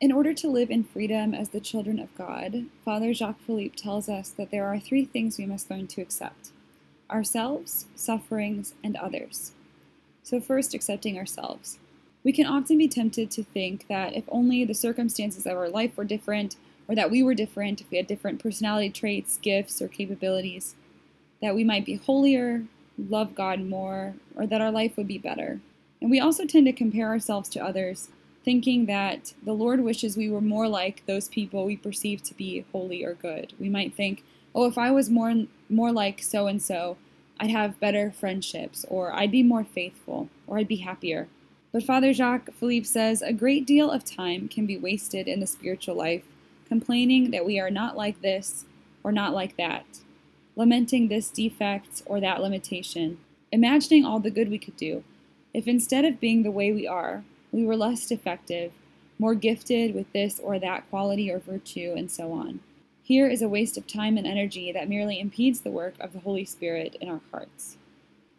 In order to live in freedom as the children of God, Father Jacques Philippe tells us that there are three things we must learn to accept ourselves, sufferings, and others. So, first, accepting ourselves. We can often be tempted to think that if only the circumstances of our life were different, or that we were different, if we had different personality traits, gifts, or capabilities, that we might be holier, love God more, or that our life would be better. And we also tend to compare ourselves to others thinking that the Lord wishes we were more like those people we perceive to be holy or good. We might think, oh, if I was more more like so and so, I'd have better friendships, or I'd be more faithful, or I'd be happier. But Father Jacques Philippe says a great deal of time can be wasted in the spiritual life complaining that we are not like this or not like that, lamenting this defect or that limitation, imagining all the good we could do. If instead of being the way we are, we were less defective, more gifted with this or that quality or virtue, and so on. Here is a waste of time and energy that merely impedes the work of the Holy Spirit in our hearts.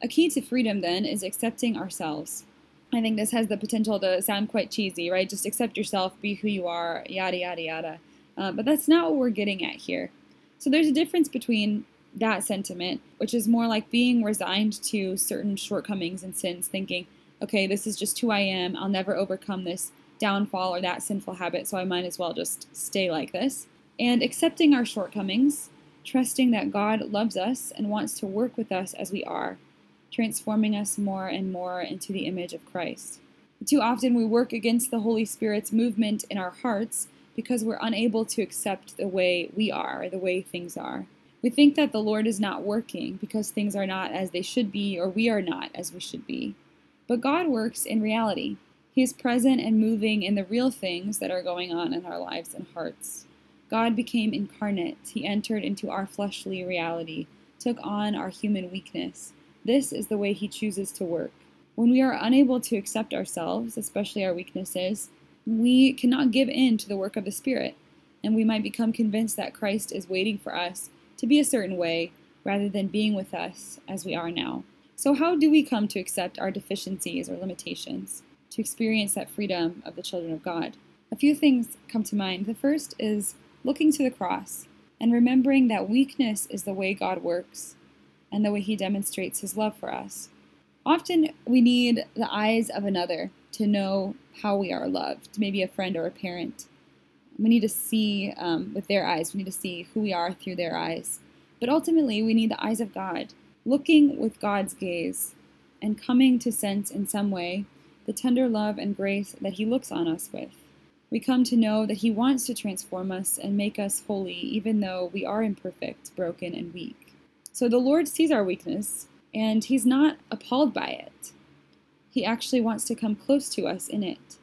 A key to freedom, then, is accepting ourselves. I think this has the potential to sound quite cheesy, right? Just accept yourself, be who you are, yada, yada, yada. Uh, but that's not what we're getting at here. So there's a difference between that sentiment, which is more like being resigned to certain shortcomings and sins, thinking, okay, this is just who I am. I'll never overcome this downfall or that sinful habit, so I might as well just stay like this. And accepting our shortcomings, trusting that God loves us and wants to work with us as we are, transforming us more and more into the image of Christ. Too often we work against the Holy Spirit's movement in our hearts because we're unable to accept the way we are, or the way things are. We think that the Lord is not working because things are not as they should be, or we are not as we should be. But God works in reality. He is present and moving in the real things that are going on in our lives and hearts. God became incarnate. He entered into our fleshly reality, took on our human weakness. This is the way He chooses to work. When we are unable to accept ourselves, especially our weaknesses, we cannot give in to the work of the Spirit, and we might become convinced that Christ is waiting for us to be a certain way rather than being with us as we are now. So, how do we come to accept our deficiencies or limitations, to experience that freedom of the children of God? A few things come to mind. The first is looking to the cross and remembering that weakness is the way God works and the way He demonstrates His love for us. Often we need the eyes of another to know how we are loved, maybe a friend or a parent. We need to see um, with their eyes, we need to see who we are through their eyes. But ultimately, we need the eyes of God looking with God's gaze and coming to sense in some way the tender love and grace that He looks on us with. We come to know that He wants to transform us and make us holy, even though we are imperfect, broken, and weak. So the Lord sees our weakness, and He's not appalled by it. He actually wants to come close to us in it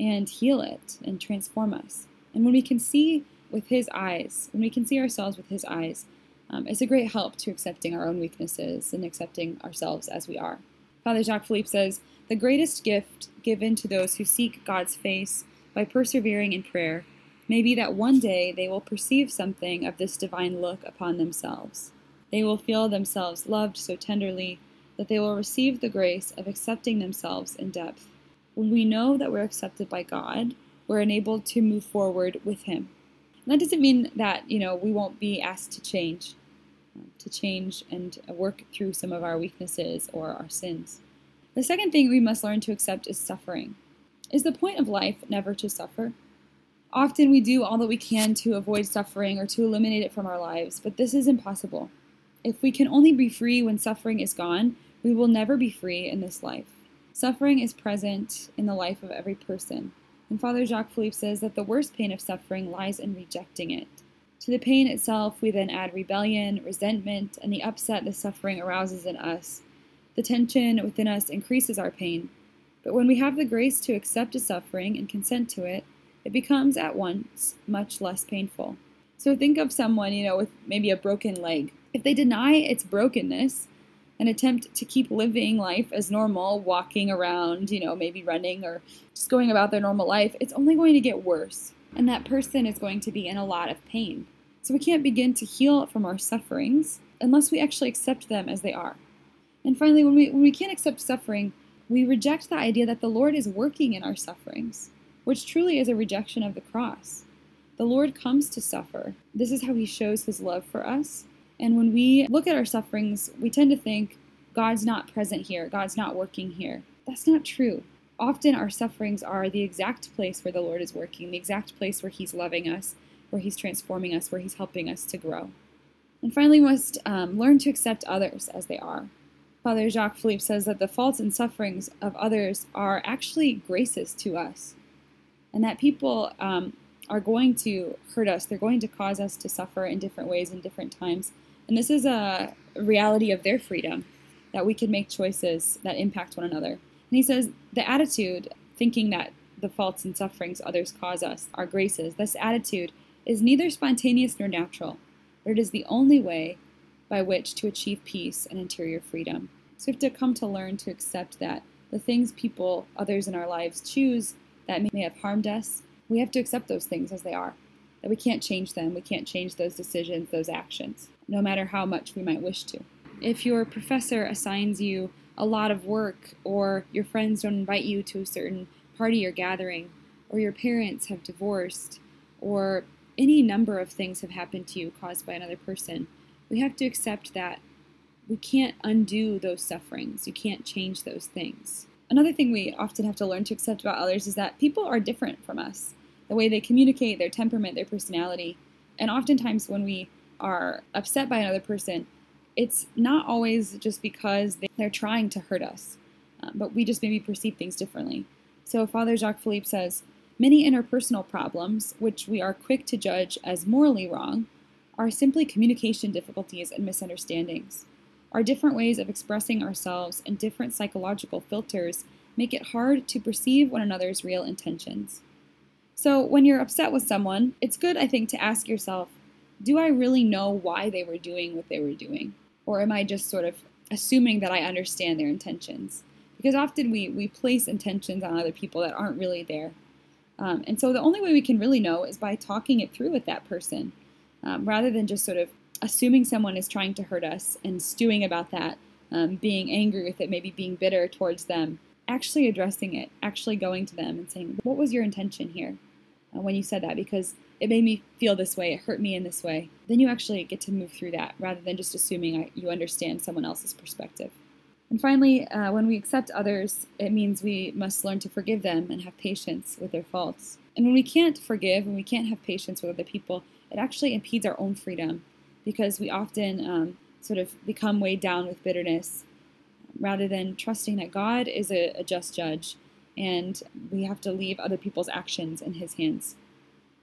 and heal it and transform us. And when we can see with His eyes, when we can see ourselves with His eyes, um, it's a great help to accepting our own weaknesses and accepting ourselves as we are. Father Jacques Philippe says, The greatest gift given to those who seek God's face by persevering in prayer may be that one day they will perceive something of this divine look upon themselves. They will feel themselves loved so tenderly that they will receive the grace of accepting themselves in depth. When we know that we're accepted by God, we're enabled to move forward with Him. And that doesn't mean that, you know, we won't be asked to change to change and work through some of our weaknesses or our sins. The second thing we must learn to accept is suffering. Is the point of life never to suffer? Often we do all that we can to avoid suffering or to eliminate it from our lives, but this is impossible. If we can only be free when suffering is gone, we will never be free in this life. Suffering is present in the life of every person, and Father Jacques Philippe says that the worst pain of suffering lies in rejecting it. To the pain itself, we then add rebellion, resentment, and the upset the suffering arouses in us. The tension within us increases our pain. But when we have the grace to accept a suffering and consent to it, it becomes at once much less painful. So think of someone, you know, with maybe a broken leg. If they deny its brokenness and attempt to keep living life as normal, walking around, you know, maybe running or just going about their normal life, it's only going to get worse. And that person is going to be in a lot of pain. So we can't begin to heal from our sufferings unless we actually accept them as they are. And finally, when we, when we can't accept suffering, we reject the idea that the Lord is working in our sufferings. which truly is a rejection of the cross. The Lord comes to suffer. This is how he shows his love for us. And when we look at our sufferings, we tend to think, God's not present here, God's not working here. That's not true. Often our sufferings are the exact place where the Lord is working, the exact place where He's loving us, where He's transforming us, where He's helping us to grow. And finally, we must um, learn to accept others as they are. Father Jacques Philippe says that the faults and sufferings of others are actually graces to us, and that people um, are going to hurt us. They're going to cause us to suffer in different ways in different times. And this is a reality of their freedom that we can make choices that impact one another. And he says the attitude, thinking that the faults and sufferings others cause us are graces, this attitude is neither spontaneous nor natural, but it is the only way by which to achieve peace and interior freedom. So we have to come to learn to accept that the things people, others in our lives choose that may have harmed us, we have to accept those things as they are. That we can't change them, we can't change those decisions, those actions, no matter how much we might wish to. If your professor assigns you a lot of work, or your friends don't invite you to a certain party or gathering, or your parents have divorced, or any number of things have happened to you caused by another person, we have to accept that we can't undo those sufferings. You can't change those things. Another thing we often have to learn to accept about others is that people are different from us. The way they communicate, their temperament, their personality. And oftentimes, when we are upset by another person, it's not always just because they're trying to hurt us, uh, but we just maybe perceive things differently. So, Father Jacques Philippe says many interpersonal problems, which we are quick to judge as morally wrong, are simply communication difficulties and misunderstandings. Our different ways of expressing ourselves and different psychological filters make it hard to perceive one another's real intentions. So, when you're upset with someone, it's good, I think, to ask yourself do I really know why they were doing what they were doing? Or am I just sort of assuming that I understand their intentions? Because often we, we place intentions on other people that aren't really there. Um, and so the only way we can really know is by talking it through with that person, um, rather than just sort of assuming someone is trying to hurt us and stewing about that, um, being angry with it, maybe being bitter towards them. Actually addressing it, actually going to them and saying, What was your intention here when you said that? Because it made me feel this way, it hurt me in this way, then you actually get to move through that rather than just assuming you understand someone else's perspective. And finally, uh, when we accept others, it means we must learn to forgive them and have patience with their faults. And when we can't forgive and we can't have patience with other people, it actually impedes our own freedom because we often um, sort of become weighed down with bitterness rather than trusting that God is a, a just judge and we have to leave other people's actions in His hands.